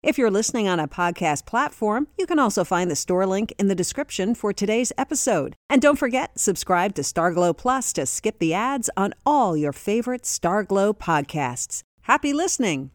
If you're listening on a podcast platform, you can also find the store link in the description for today's episode. And don't forget, subscribe to Starglow Plus to skip the ads on all your favorite Starglow podcasts. Happy listening!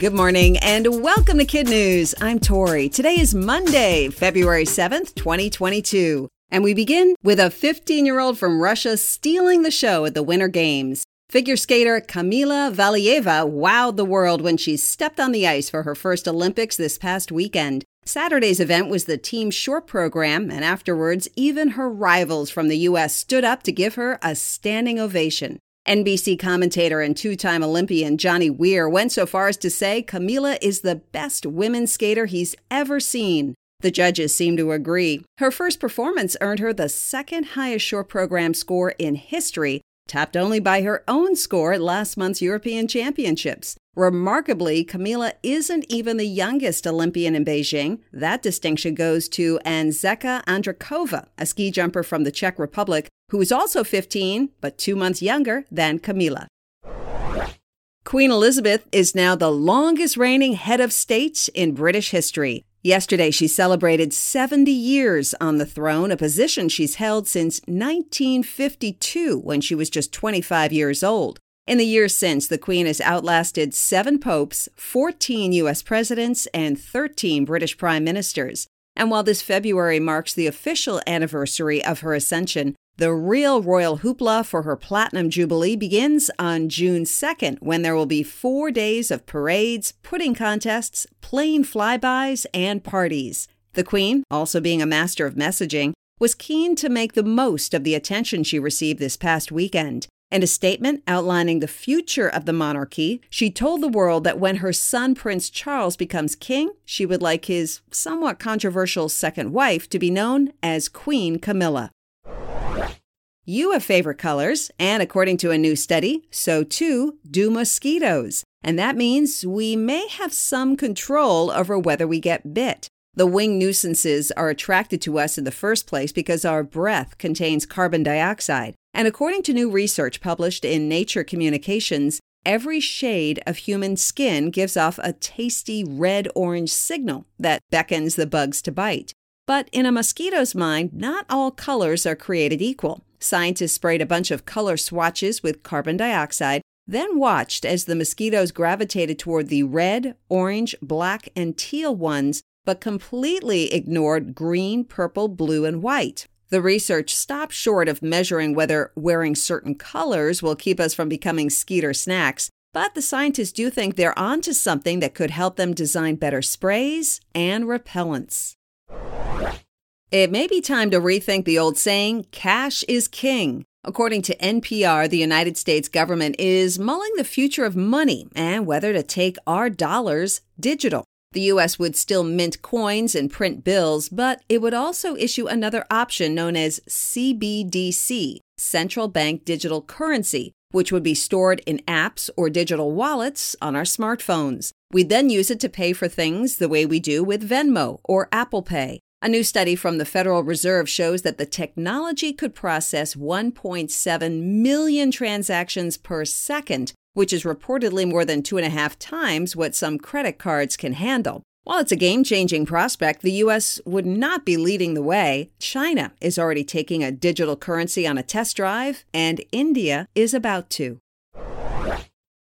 Good morning and welcome to Kid News. I'm Tori. Today is Monday, February 7th, 2022. And we begin with a 15 year old from Russia stealing the show at the Winter Games. Figure skater Kamila Valieva wowed the world when she stepped on the ice for her first Olympics this past weekend. Saturday's event was the team short program, and afterwards, even her rivals from the U.S. stood up to give her a standing ovation. NBC commentator and two time Olympian Johnny Weir went so far as to say Kamila is the best women's skater he's ever seen. The judges seem to agree. Her first performance earned her the second highest short program score in history topped only by her own score at last month's European Championships. Remarkably, Kamila isn't even the youngest Olympian in Beijing. That distinction goes to Anezka Indrackova, a ski jumper from the Czech Republic, who is also 15, but two months younger than Kamila. Queen Elizabeth is now the longest reigning head of state in British history. Yesterday, she celebrated 70 years on the throne, a position she's held since 1952 when she was just 25 years old. In the years since, the Queen has outlasted seven popes, 14 U.S. presidents, and 13 British prime ministers. And while this February marks the official anniversary of her ascension, the real royal hoopla for her Platinum Jubilee begins on June 2nd, when there will be four days of parades, pudding contests, plane flybys, and parties. The Queen, also being a master of messaging, was keen to make the most of the attention she received this past weekend. In a statement outlining the future of the monarchy, she told the world that when her son Prince Charles becomes king, she would like his somewhat controversial second wife to be known as Queen Camilla. You have favorite colors, and according to a new study, so too do mosquitoes. And that means we may have some control over whether we get bit. The wing nuisances are attracted to us in the first place because our breath contains carbon dioxide. And according to new research published in Nature Communications, every shade of human skin gives off a tasty red orange signal that beckons the bugs to bite. But in a mosquito's mind, not all colors are created equal. Scientists sprayed a bunch of color swatches with carbon dioxide, then watched as the mosquitoes gravitated toward the red, orange, black, and teal ones, but completely ignored green, purple, blue, and white. The research stopped short of measuring whether wearing certain colors will keep us from becoming skeeter snacks, but the scientists do think they're onto something that could help them design better sprays and repellents. It may be time to rethink the old saying, cash is king. According to NPR, the United States government is mulling the future of money and whether to take our dollars digital. The U.S. would still mint coins and print bills, but it would also issue another option known as CBDC, Central Bank Digital Currency, which would be stored in apps or digital wallets on our smartphones. We'd then use it to pay for things the way we do with Venmo or Apple Pay. A new study from the Federal Reserve shows that the technology could process 1.7 million transactions per second, which is reportedly more than two and a half times what some credit cards can handle. While it's a game changing prospect, the U.S. would not be leading the way. China is already taking a digital currency on a test drive, and India is about to.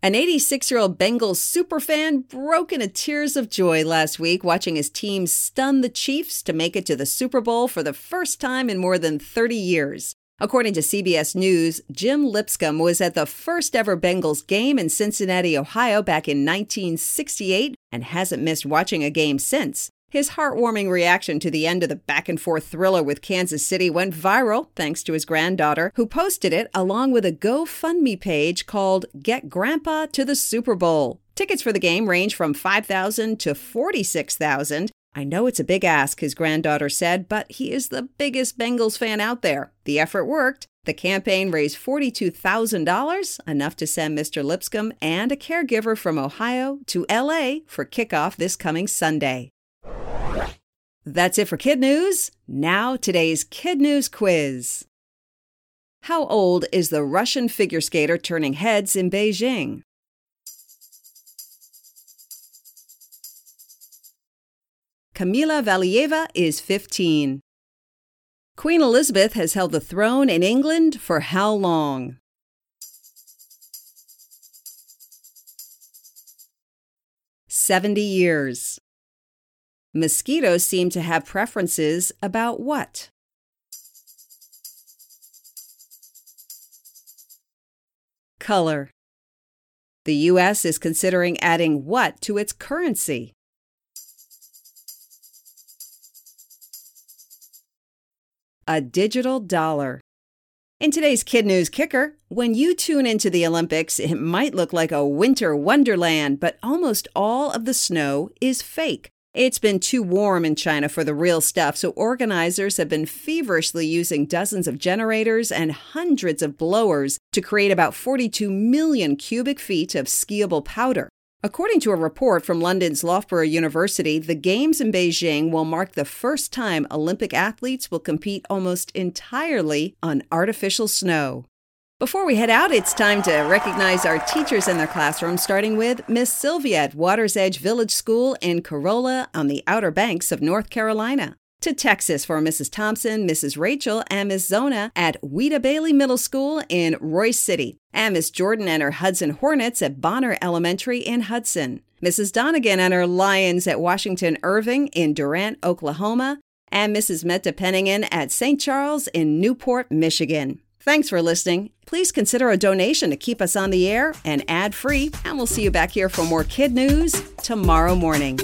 An 86 year old Bengals superfan broke into tears of joy last week watching his team stun the Chiefs to make it to the Super Bowl for the first time in more than 30 years. According to CBS News, Jim Lipscomb was at the first ever Bengals game in Cincinnati, Ohio back in 1968 and hasn't missed watching a game since. His heartwarming reaction to the end of the back and forth thriller with Kansas City went viral thanks to his granddaughter, who posted it along with a GoFundMe page called Get Grandpa to the Super Bowl. Tickets for the game range from 5,000 to 46,000. I know it's a big ask, his granddaughter said, but he is the biggest Bengals fan out there. The effort worked. The campaign raised $42,000, enough to send Mr. Lipscomb and a caregiver from Ohio to LA for kickoff this coming Sunday. That's it for Kid News. Now, today's Kid News quiz. How old is the Russian figure skater turning heads in Beijing? Kamila Valieva is 15. Queen Elizabeth has held the throne in England for how long? Seventy years. Mosquitoes seem to have preferences about what? Color. The U.S. is considering adding what to its currency? A digital dollar. In today's Kid News Kicker, when you tune into the Olympics, it might look like a winter wonderland, but almost all of the snow is fake. It's been too warm in China for the real stuff, so organizers have been feverishly using dozens of generators and hundreds of blowers to create about 42 million cubic feet of skiable powder. According to a report from London's Loughborough University, the Games in Beijing will mark the first time Olympic athletes will compete almost entirely on artificial snow. Before we head out, it's time to recognize our teachers in their classrooms, starting with Miss Sylvia at Water's Edge Village School in Corolla on the Outer Banks of North Carolina. To Texas for Mrs. Thompson, Mrs. Rachel, and Miss Zona at Ouida Bailey Middle School in Royse City, and Miss Jordan and her Hudson Hornets at Bonner Elementary in Hudson. Mrs. Donegan and her Lions at Washington Irving in Durant, Oklahoma, and Mrs. Meta Penningen at St. Charles in Newport, Michigan. Thanks for listening. Please consider a donation to keep us on the air and ad free, and we'll see you back here for more kid news tomorrow morning.